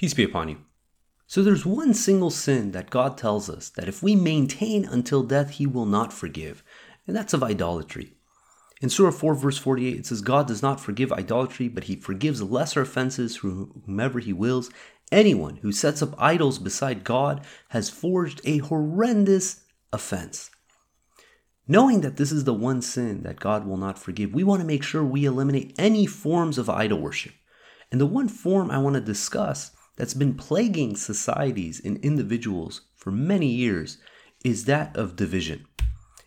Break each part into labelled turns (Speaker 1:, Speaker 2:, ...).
Speaker 1: Peace be upon you. So there's one single sin that God tells us that if we maintain until death, He will not forgive, and that's of idolatry. In Surah 4, verse 48, it says, God does not forgive idolatry, but He forgives lesser offenses through whomever He wills. Anyone who sets up idols beside God has forged a horrendous offense. Knowing that this is the one sin that God will not forgive, we want to make sure we eliminate any forms of idol worship. And the one form I want to discuss that's been plaguing societies and individuals for many years is that of division.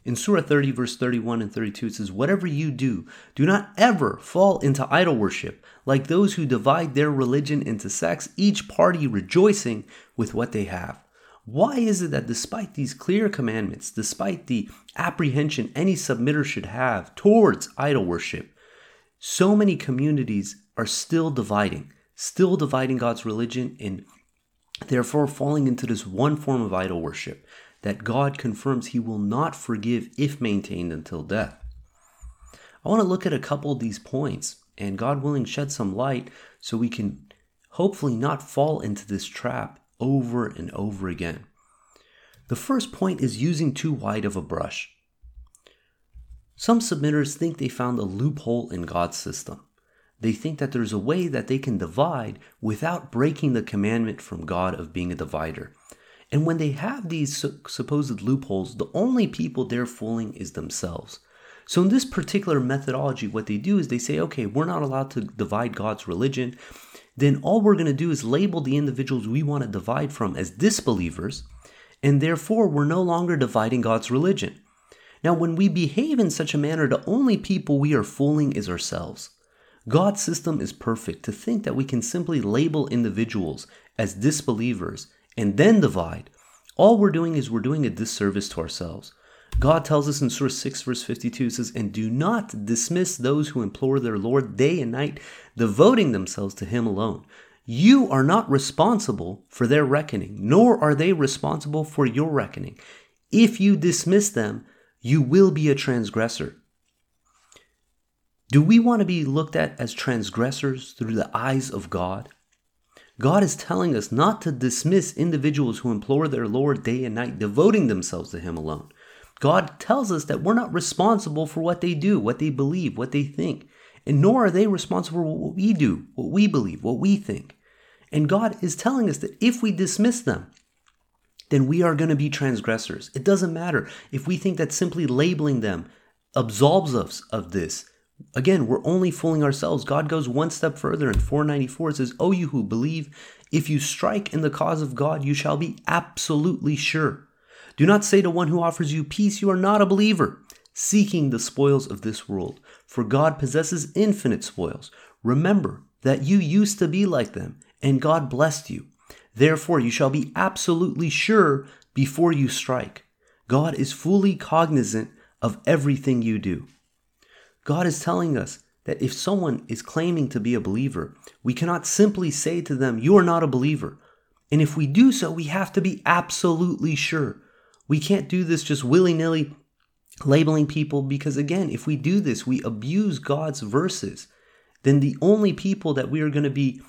Speaker 1: In Surah 30, verse 31 and 32, it says, Whatever you do, do not ever fall into idol worship, like those who divide their religion into sects, each party rejoicing with what they have. Why is it that despite these clear commandments, despite the apprehension any submitter should have towards idol worship, so many communities are still dividing? Still dividing God's religion and therefore falling into this one form of idol worship that God confirms he will not forgive if maintained until death. I want to look at a couple of these points and God willing shed some light so we can hopefully not fall into this trap over and over again. The first point is using too wide of a brush. Some submitters think they found a loophole in God's system. They think that there's a way that they can divide without breaking the commandment from God of being a divider. And when they have these supposed loopholes, the only people they're fooling is themselves. So, in this particular methodology, what they do is they say, okay, we're not allowed to divide God's religion. Then all we're going to do is label the individuals we want to divide from as disbelievers, and therefore we're no longer dividing God's religion. Now, when we behave in such a manner, the only people we are fooling is ourselves. God's system is perfect. To think that we can simply label individuals as disbelievers and then divide, all we're doing is we're doing a disservice to ourselves. God tells us in Surah 6, verse 52, says, And do not dismiss those who implore their Lord day and night, devoting themselves to Him alone. You are not responsible for their reckoning, nor are they responsible for your reckoning. If you dismiss them, you will be a transgressor. Do we want to be looked at as transgressors through the eyes of God? God is telling us not to dismiss individuals who implore their Lord day and night, devoting themselves to Him alone. God tells us that we're not responsible for what they do, what they believe, what they think, and nor are they responsible for what we do, what we believe, what we think. And God is telling us that if we dismiss them, then we are going to be transgressors. It doesn't matter if we think that simply labeling them absolves us of this Again, we're only fooling ourselves. God goes one step further in 494. It says, O you who believe, if you strike in the cause of God, you shall be absolutely sure. Do not say to one who offers you peace, You are not a believer, seeking the spoils of this world, for God possesses infinite spoils. Remember that you used to be like them, and God blessed you. Therefore, you shall be absolutely sure before you strike. God is fully cognizant of everything you do. God is telling us that if someone is claiming to be a believer, we cannot simply say to them, You are not a believer. And if we do so, we have to be absolutely sure. We can't do this just willy nilly labeling people because, again, if we do this, we abuse God's verses. Then the only people that we are going to be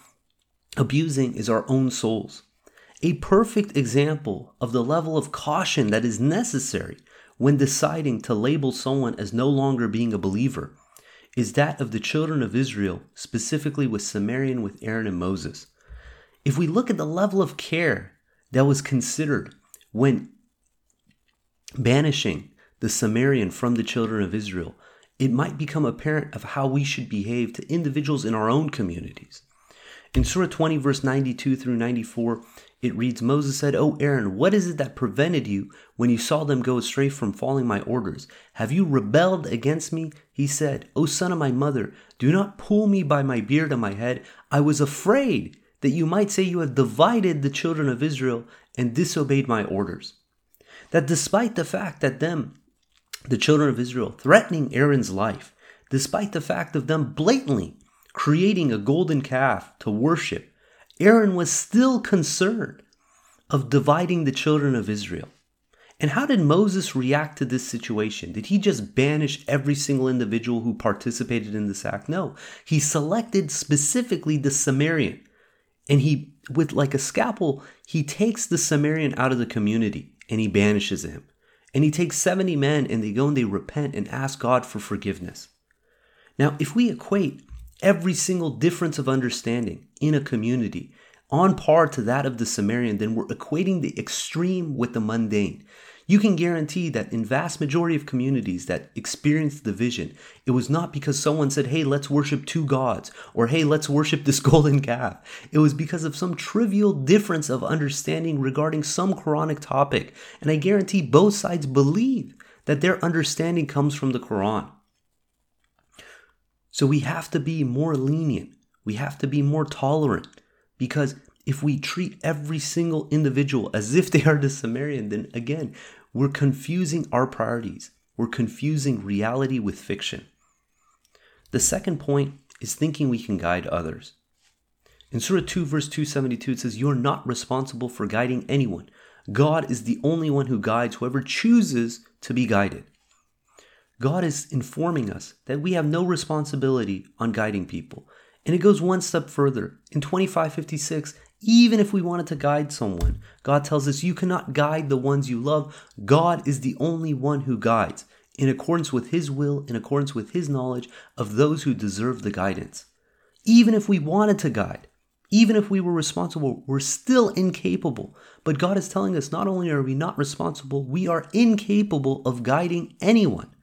Speaker 1: abusing is our own souls. A perfect example of the level of caution that is necessary when deciding to label someone as no longer being a believer is that of the children of Israel, specifically with Samarian with Aaron and Moses. If we look at the level of care that was considered when banishing the Samarian from the children of Israel, it might become apparent of how we should behave to individuals in our own communities. In Surah 20, verse 92 through 94, it reads Moses said, O Aaron, what is it that prevented you when you saw them go astray from following my orders? Have you rebelled against me? He said, O son of my mother, do not pull me by my beard and my head. I was afraid that you might say you have divided the children of Israel and disobeyed my orders. That despite the fact that them, the children of Israel, threatening Aaron's life, despite the fact of them blatantly creating a golden calf to worship, Aaron was still concerned of dividing the children of Israel. And how did Moses react to this situation? Did he just banish every single individual who participated in this act? No. He selected specifically the Samarian and he with like a scalpel, he takes the Samaritan out of the community and he banishes him. And he takes 70 men and they go and they repent and ask God for forgiveness. Now, if we equate every single difference of understanding in a community on par to that of the Samarian, then we're equating the extreme with the mundane. You can guarantee that in vast majority of communities that experienced division, it was not because someone said, "Hey, let's worship two gods," or "Hey, let's worship this golden calf." It was because of some trivial difference of understanding regarding some Quranic topic. And I guarantee both sides believe that their understanding comes from the Quran. So we have to be more lenient. We have to be more tolerant because if we treat every single individual as if they are the Samaritan, then again, we're confusing our priorities. We're confusing reality with fiction. The second point is thinking we can guide others. In Surah 2, verse 272, it says, You are not responsible for guiding anyone. God is the only one who guides whoever chooses to be guided. God is informing us that we have no responsibility on guiding people. And it goes one step further. In 2556, even if we wanted to guide someone, God tells us you cannot guide the ones you love. God is the only one who guides in accordance with His will, in accordance with His knowledge of those who deserve the guidance. Even if we wanted to guide, even if we were responsible, we're still incapable. But God is telling us not only are we not responsible, we are incapable of guiding anyone.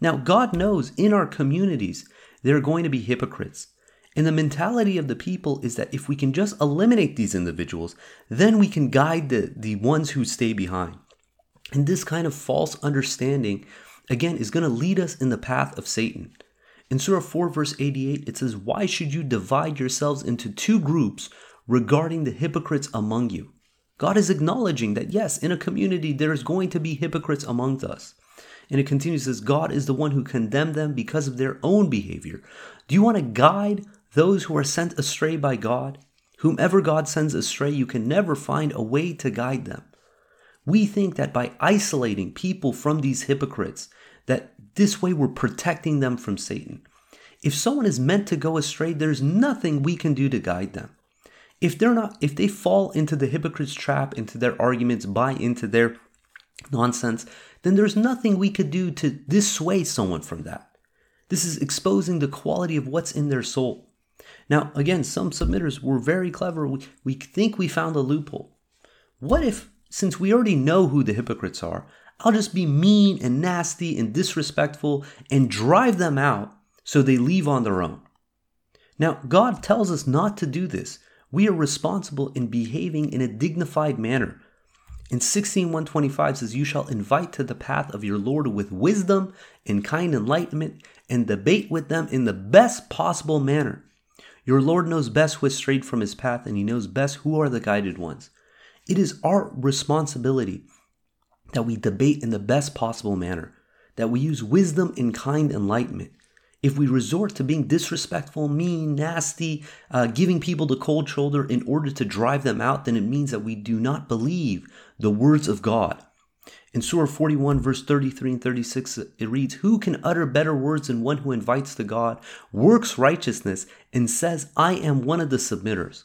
Speaker 1: Now, God knows in our communities there are going to be hypocrites. And the mentality of the people is that if we can just eliminate these individuals, then we can guide the, the ones who stay behind. And this kind of false understanding, again, is going to lead us in the path of Satan. In Surah 4, verse 88, it says, Why should you divide yourselves into two groups regarding the hypocrites among you? God is acknowledging that, yes, in a community there is going to be hypocrites amongst us. And it continues, says, God is the one who condemned them because of their own behavior. Do you want to guide those who are sent astray by God? Whomever God sends astray, you can never find a way to guide them. We think that by isolating people from these hypocrites, that this way we're protecting them from Satan. If someone is meant to go astray, there's nothing we can do to guide them. If they're not, if they fall into the hypocrite's trap, into their arguments, buy into their nonsense, then there's nothing we could do to dissuade someone from that. This is exposing the quality of what's in their soul. Now, again, some submitters were very clever. We, we think we found a loophole. What if, since we already know who the hypocrites are, I'll just be mean and nasty and disrespectful and drive them out so they leave on their own? Now, God tells us not to do this. We are responsible in behaving in a dignified manner in 16125 says, You shall invite to the path of your Lord with wisdom and kind enlightenment, and debate with them in the best possible manner. Your Lord knows best who has strayed from his path, and he knows best who are the guided ones. It is our responsibility that we debate in the best possible manner, that we use wisdom and kind enlightenment. If we resort to being disrespectful, mean, nasty, uh, giving people the cold shoulder in order to drive them out, then it means that we do not believe the words of God. In Surah 41, verse 33 and 36, it reads, Who can utter better words than one who invites to God, works righteousness, and says, I am one of the submitters?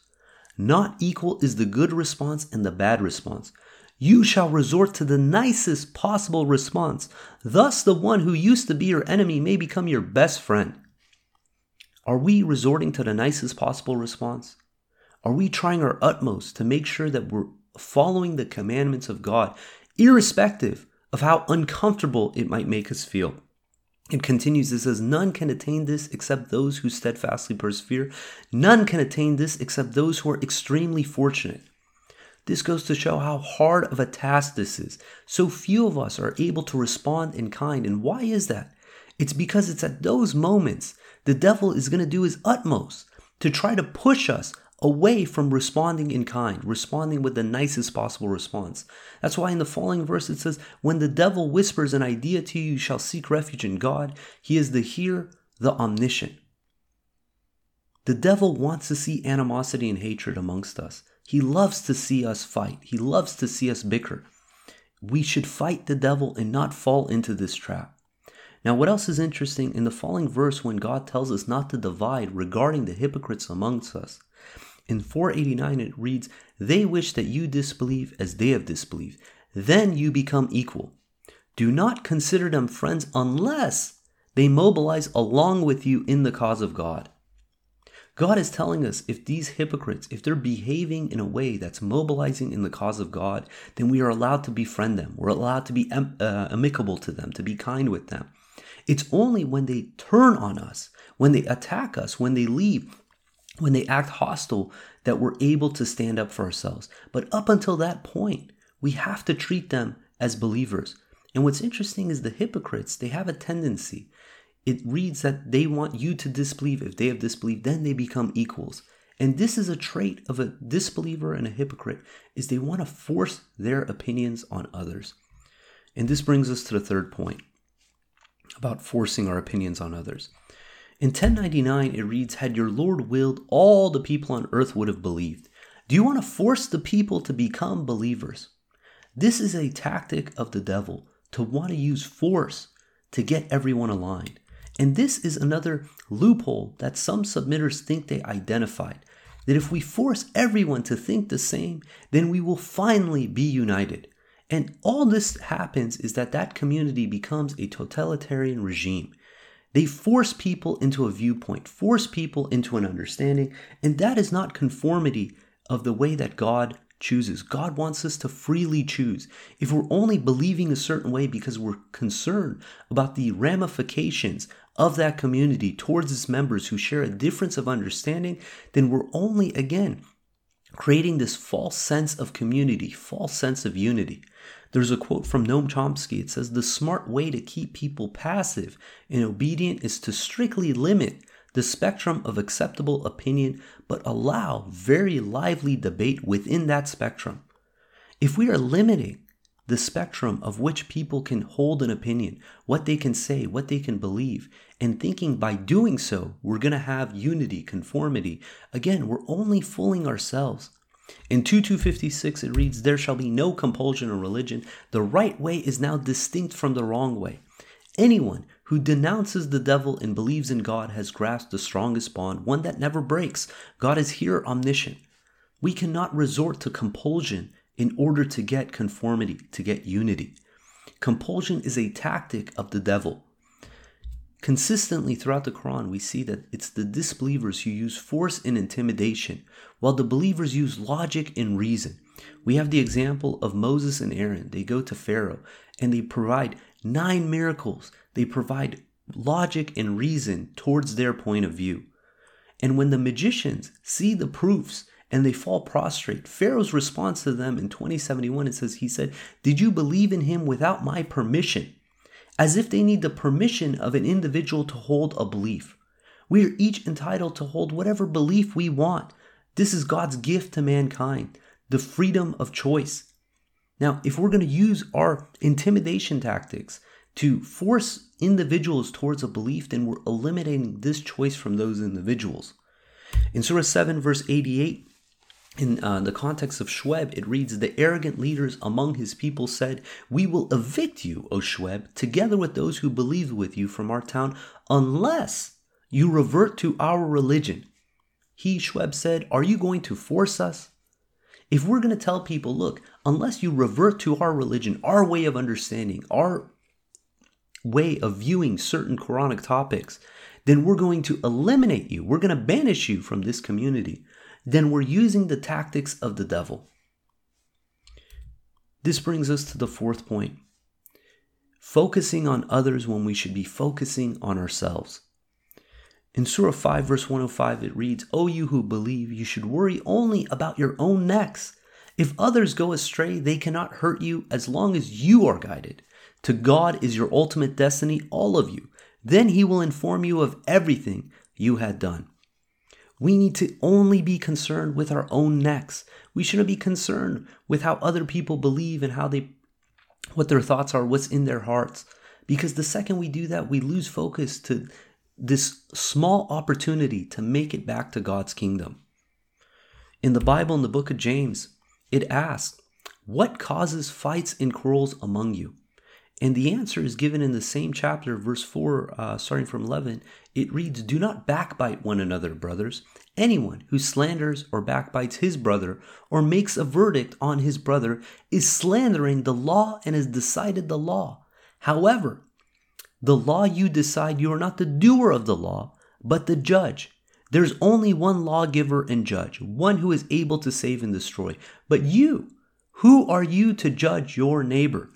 Speaker 1: Not equal is the good response and the bad response. You shall resort to the nicest possible response. Thus, the one who used to be your enemy may become your best friend. Are we resorting to the nicest possible response? Are we trying our utmost to make sure that we're following the commandments of God, irrespective of how uncomfortable it might make us feel. It continues, it says, None can attain this except those who steadfastly persevere. None can attain this except those who are extremely fortunate. This goes to show how hard of a task this is. So few of us are able to respond in kind. And why is that? It's because it's at those moments the devil is going to do his utmost to try to push us away from responding in kind, responding with the nicest possible response. That's why in the following verse it says, When the devil whispers an idea to you, you shall seek refuge in God. He is the hear, the omniscient. The devil wants to see animosity and hatred amongst us. He loves to see us fight. He loves to see us bicker. We should fight the devil and not fall into this trap. Now, what else is interesting in the following verse when God tells us not to divide regarding the hypocrites amongst us? In 489, it reads, They wish that you disbelieve as they have disbelieved. Then you become equal. Do not consider them friends unless they mobilize along with you in the cause of God. God is telling us if these hypocrites, if they're behaving in a way that's mobilizing in the cause of God, then we are allowed to befriend them. We're allowed to be uh, amicable to them, to be kind with them. It's only when they turn on us, when they attack us, when they leave, when they act hostile, that we're able to stand up for ourselves. But up until that point, we have to treat them as believers. And what's interesting is the hypocrites, they have a tendency. It reads that they want you to disbelieve. If they have disbelieved, then they become equals. And this is a trait of a disbeliever and a hypocrite is they want to force their opinions on others. And this brings us to the third point about forcing our opinions on others. In 1099 it reads had your Lord willed all the people on earth would have believed. Do you want to force the people to become believers? This is a tactic of the devil to want to use force to get everyone aligned. And this is another loophole that some submitters think they identified. That if we force everyone to think the same, then we will finally be united. And all this happens is that that community becomes a totalitarian regime. They force people into a viewpoint, force people into an understanding, and that is not conformity of the way that God chooses. God wants us to freely choose. If we're only believing a certain way because we're concerned about the ramifications of that community towards its members who share a difference of understanding, then we're only, again, creating this false sense of community, false sense of unity. There's a quote from Noam Chomsky. It says, The smart way to keep people passive and obedient is to strictly limit the spectrum of acceptable opinion, but allow very lively debate within that spectrum. If we are limiting the spectrum of which people can hold an opinion, what they can say, what they can believe, and thinking by doing so, we're going to have unity, conformity. Again, we're only fooling ourselves. In 2256, it reads, There shall be no compulsion of religion. The right way is now distinct from the wrong way. Anyone who denounces the devil and believes in God has grasped the strongest bond, one that never breaks. God is here omniscient. We cannot resort to compulsion in order to get conformity, to get unity. Compulsion is a tactic of the devil. Consistently throughout the Quran, we see that it's the disbelievers who use force and intimidation, while the believers use logic and reason. We have the example of Moses and Aaron. They go to Pharaoh and they provide nine miracles. They provide logic and reason towards their point of view. And when the magicians see the proofs and they fall prostrate, Pharaoh's response to them in 2071 it says he said, "Did you believe in him without my permission?" As if they need the permission of an individual to hold a belief. We are each entitled to hold whatever belief we want. This is God's gift to mankind, the freedom of choice. Now, if we're going to use our intimidation tactics to force individuals towards a belief, then we're eliminating this choice from those individuals. In Surah 7, verse 88, in uh, the context of Shuaib, it reads, The arrogant leaders among his people said, We will evict you, O Shuaib, together with those who believed with you from our town, unless you revert to our religion. He, Shuaib, said, Are you going to force us? If we're going to tell people, look, unless you revert to our religion, our way of understanding, our way of viewing certain Quranic topics, then we're going to eliminate you. We're going to banish you from this community. Then we're using the tactics of the devil. This brings us to the fourth point focusing on others when we should be focusing on ourselves. In Surah 5, verse 105, it reads, O you who believe, you should worry only about your own necks. If others go astray, they cannot hurt you as long as you are guided. To God is your ultimate destiny, all of you. Then He will inform you of everything you had done. We need to only be concerned with our own necks. We shouldn't be concerned with how other people believe and how they, what their thoughts are, what's in their hearts. Because the second we do that, we lose focus to this small opportunity to make it back to God's kingdom. In the Bible, in the book of James, it asks, What causes fights and quarrels among you? And the answer is given in the same chapter, verse 4, uh, starting from 11. It reads, Do not backbite one another, brothers. Anyone who slanders or backbites his brother or makes a verdict on his brother is slandering the law and has decided the law. However, the law you decide, you are not the doer of the law, but the judge. There's only one lawgiver and judge, one who is able to save and destroy. But you, who are you to judge your neighbor?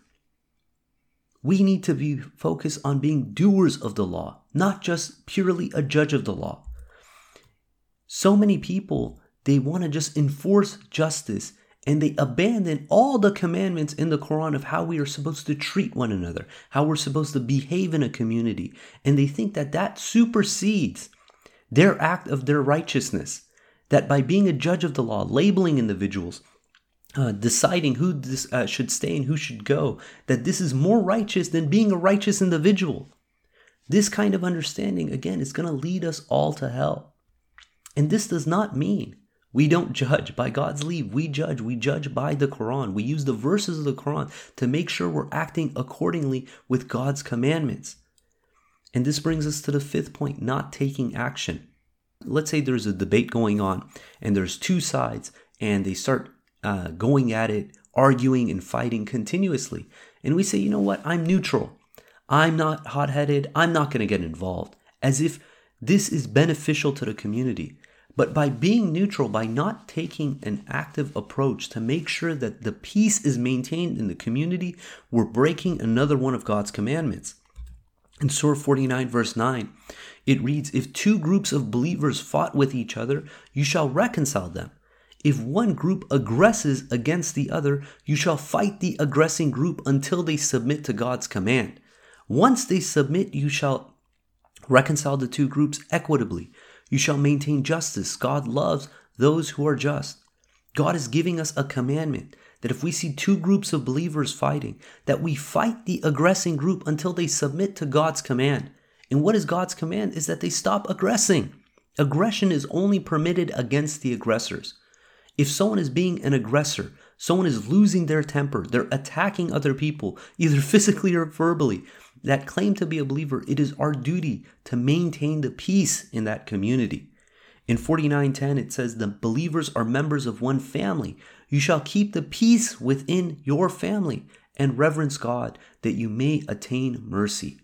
Speaker 1: We need to be focused on being doers of the law, not just purely a judge of the law. So many people, they want to just enforce justice and they abandon all the commandments in the Quran of how we are supposed to treat one another, how we're supposed to behave in a community. And they think that that supersedes their act of their righteousness. That by being a judge of the law, labeling individuals, uh, deciding who this, uh, should stay and who should go, that this is more righteous than being a righteous individual. This kind of understanding, again, is going to lead us all to hell. And this does not mean we don't judge by God's leave. We judge. We judge by the Quran. We use the verses of the Quran to make sure we're acting accordingly with God's commandments. And this brings us to the fifth point not taking action. Let's say there's a debate going on and there's two sides and they start uh, going at it, arguing and fighting continuously. And we say, you know what? I'm neutral. I'm not hot headed. I'm not going to get involved. As if this is beneficial to the community. But by being neutral, by not taking an active approach to make sure that the peace is maintained in the community, we're breaking another one of God's commandments. In Surah 49, verse 9, it reads If two groups of believers fought with each other, you shall reconcile them. If one group aggresses against the other, you shall fight the aggressing group until they submit to God's command. Once they submit, you shall reconcile the two groups equitably. You shall maintain justice. God loves those who are just. God is giving us a commandment that if we see two groups of believers fighting, that we fight the aggressing group until they submit to God's command. And what is God's command? Is that they stop aggressing. Aggression is only permitted against the aggressors. If someone is being an aggressor, someone is losing their temper, they're attacking other people, either physically or verbally, that claim to be a believer, it is our duty to maintain the peace in that community. In 49:10 it says the believers are members of one family. You shall keep the peace within your family and reverence God that you may attain mercy.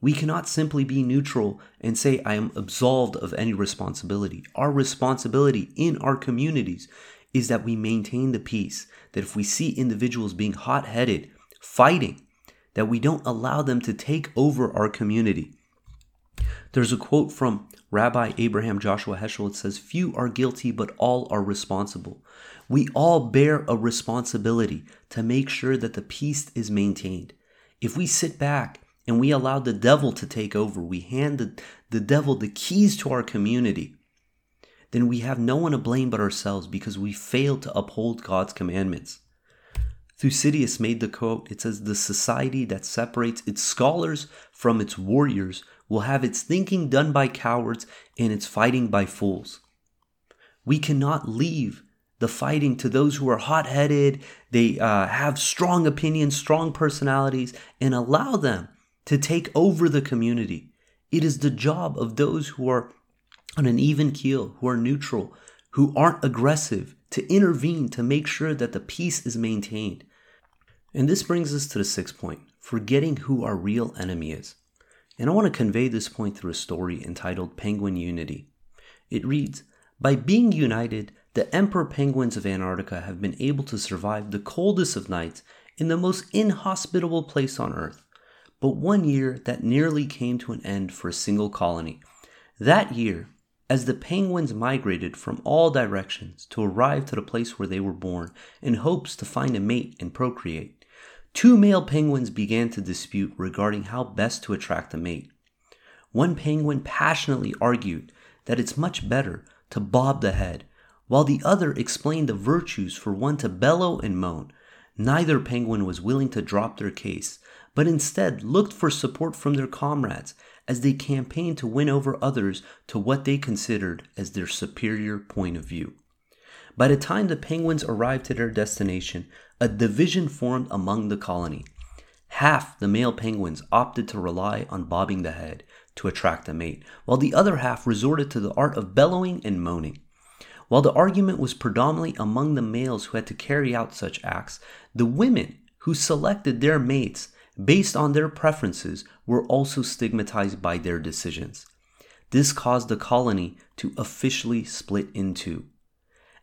Speaker 1: We cannot simply be neutral and say I am absolved of any responsibility. Our responsibility in our communities is that we maintain the peace. That if we see individuals being hot-headed, fighting, that we don't allow them to take over our community. There's a quote from Rabbi Abraham Joshua Heschel. It says, Few are guilty, but all are responsible. We all bear a responsibility to make sure that the peace is maintained. If we sit back and we allow the devil to take over, we hand the, the devil the keys to our community, then we have no one to blame but ourselves because we failed to uphold God's commandments. Thucydides made the quote it says, The society that separates its scholars from its warriors will have its thinking done by cowards and its fighting by fools. We cannot leave the fighting to those who are hot headed, they uh, have strong opinions, strong personalities, and allow them to take over the community. It is the job of those who are on an even keel, who are neutral, who aren't aggressive, to intervene to make sure that the peace is maintained. And this brings us to the sixth point forgetting who our real enemy is. And I want to convey this point through a story entitled Penguin Unity. It reads By being united, the emperor penguins of Antarctica have been able to survive the coldest of nights in the most inhospitable place on Earth. But one year that nearly came to an end for a single colony. That year, as the penguins migrated from all directions to arrive to the place where they were born in hopes to find a mate and procreate, two male penguins began to dispute regarding how best to attract a mate. One penguin passionately argued that it's much better to bob the head, while the other explained the virtues for one to bellow and moan. Neither penguin was willing to drop their case, but instead looked for support from their comrades as they campaigned to win over others to what they considered as their superior point of view. By the time the penguins arrived at their destination, a division formed among the colony. half the male penguins opted to rely on bobbing the head to attract a mate, while the other half resorted to the art of bellowing and moaning. While the argument was predominantly among the males who had to carry out such acts, the women who selected their mates based on their preferences were also stigmatized by their decisions. This caused the colony to officially split in two.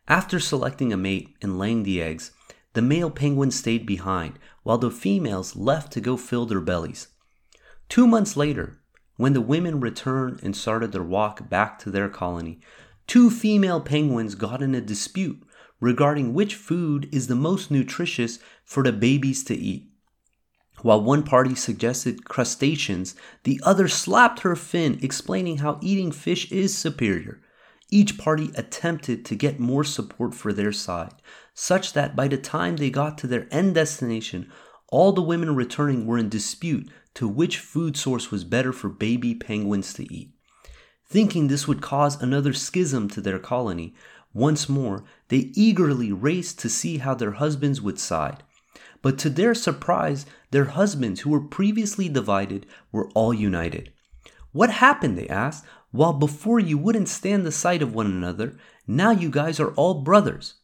Speaker 1: After selecting a mate and laying the eggs, the male penguins stayed behind while the females left to go fill their bellies. Two months later, when the women returned and started their walk back to their colony, two female penguins got in a dispute regarding which food is the most nutritious for the babies to eat. While one party suggested crustaceans, the other slapped her fin, explaining how eating fish is superior. Each party attempted to get more support for their side, such that by the time they got to their end destination, all the women returning were in dispute to which food source was better for baby penguins to eat. Thinking this would cause another schism to their colony, once more they eagerly raced to see how their husbands would side. But to their surprise, their husbands, who were previously divided, were all united. What happened? They asked. While before you wouldn't stand the sight of one another, now you guys are all brothers.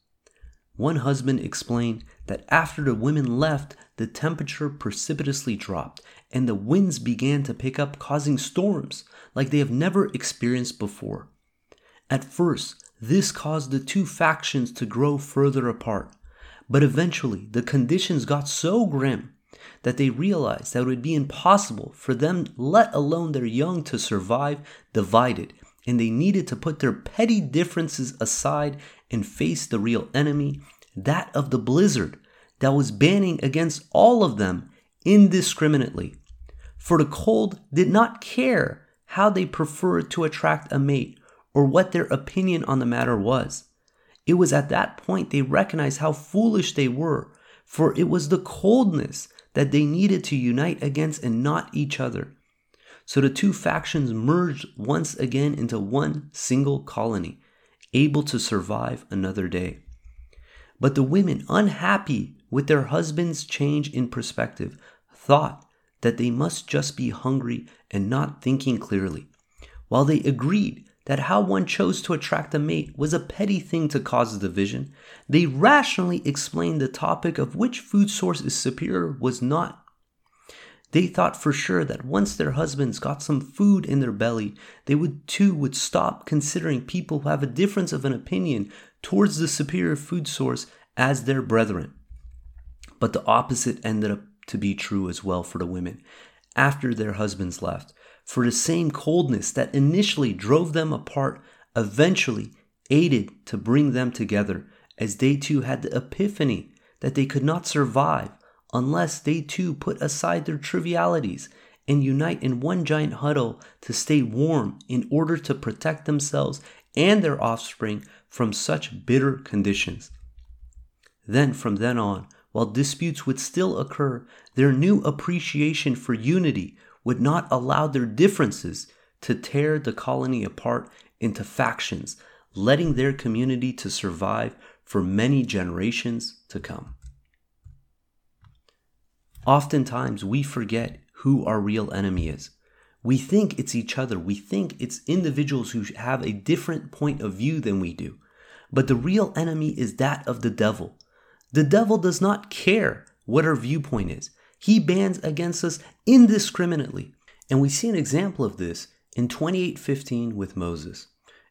Speaker 1: One husband explained that after the women left, the temperature precipitously dropped and the winds began to pick up, causing storms like they have never experienced before. At first, this caused the two factions to grow further apart. But eventually, the conditions got so grim that they realized that it would be impossible for them, let alone their young, to survive divided, and they needed to put their petty differences aside and face the real enemy, that of the blizzard that was banning against all of them indiscriminately. For the cold did not care how they preferred to attract a mate or what their opinion on the matter was. It was at that point they recognized how foolish they were, for it was the coldness that they needed to unite against and not each other. So the two factions merged once again into one single colony, able to survive another day. But the women, unhappy with their husband's change in perspective, thought that they must just be hungry and not thinking clearly. While they agreed that how one chose to attract a mate was a petty thing to cause division, they rationally explained the topic of which food source is superior was not. They thought for sure that once their husbands got some food in their belly, they would too would stop considering people who have a difference of an opinion towards the superior food source as their brethren. But the opposite ended up to be true as well for the women after their husbands left for the same coldness that initially drove them apart eventually aided to bring them together as they too had the epiphany that they could not survive unless they too put aside their trivialities and unite in one giant huddle to stay warm in order to protect themselves and their offspring from such bitter conditions. Then, from then on, while disputes would still occur, their new appreciation for unity would not allow their differences to tear the colony apart into factions, letting their community to survive for many generations to come. Oftentimes, we forget who our real enemy is. We think it's each other. We think it's individuals who have a different point of view than we do. But the real enemy is that of the devil. The devil does not care what our viewpoint is. He bans against us indiscriminately. And we see an example of this in 28:15 with Moses.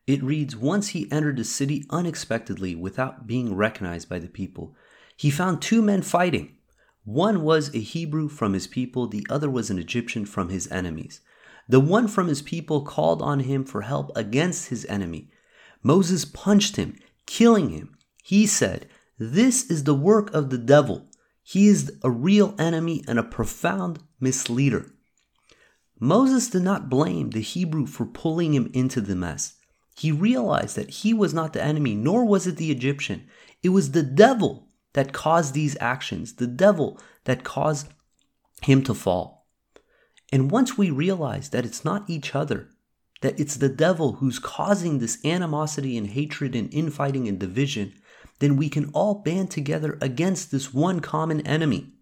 Speaker 1: It reads, Once he entered the city unexpectedly without being recognized by the people. He found two men fighting. One was a Hebrew from his people, the other was an Egyptian from his enemies. The one from his people called on him for help against his enemy. Moses punched him, killing him. He said, This is the work of the devil. He is a real enemy and a profound misleader. Moses did not blame the Hebrew for pulling him into the mess. He realized that he was not the enemy, nor was it the Egyptian. It was the devil that caused these actions, the devil that caused him to fall. And once we realize that it's not each other, that it's the devil who's causing this animosity and hatred and infighting and division, then we can all band together against this one common enemy.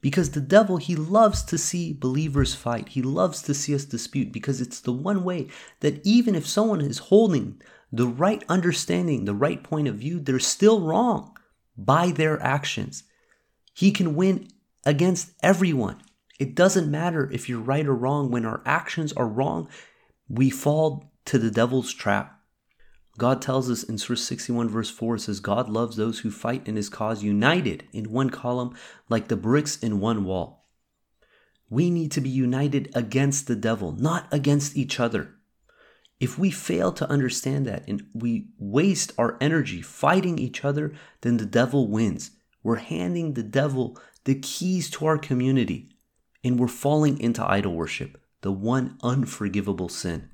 Speaker 1: Because the devil, he loves to see believers fight. He loves to see us dispute because it's the one way that even if someone is holding the right understanding, the right point of view, they're still wrong by their actions. He can win against everyone. It doesn't matter if you're right or wrong. When our actions are wrong, we fall to the devil's trap. God tells us in Surah 61, verse 4, it says, God loves those who fight in his cause united in one column like the bricks in one wall. We need to be united against the devil, not against each other. If we fail to understand that and we waste our energy fighting each other, then the devil wins. We're handing the devil the keys to our community and we're falling into idol worship, the one unforgivable sin.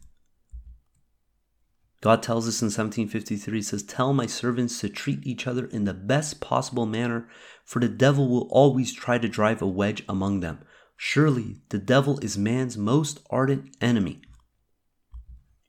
Speaker 1: God tells us in 1753, he says, Tell my servants to treat each other in the best possible manner, for the devil will always try to drive a wedge among them. Surely the devil is man's most ardent enemy.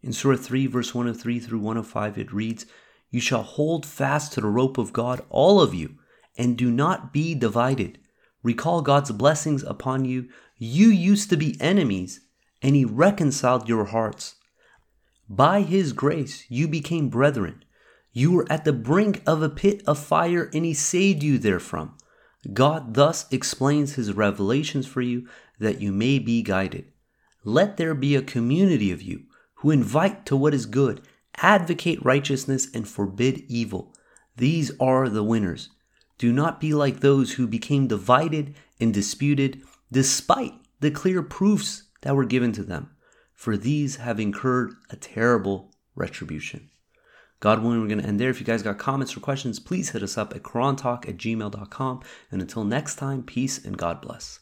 Speaker 1: In Surah 3, verse 103 through 105, it reads, You shall hold fast to the rope of God, all of you, and do not be divided. Recall God's blessings upon you. You used to be enemies, and He reconciled your hearts. By His grace, you became brethren. You were at the brink of a pit of fire, and He saved you therefrom. God thus explains His revelations for you that you may be guided. Let there be a community of you who invite to what is good, advocate righteousness, and forbid evil. These are the winners. Do not be like those who became divided and disputed despite the clear proofs that were given to them, for these have incurred a terrible retribution. God willing, we're going to end there. If you guys got comments or questions, please hit us up at qurantalk at gmail.com. And until next time, peace and God bless.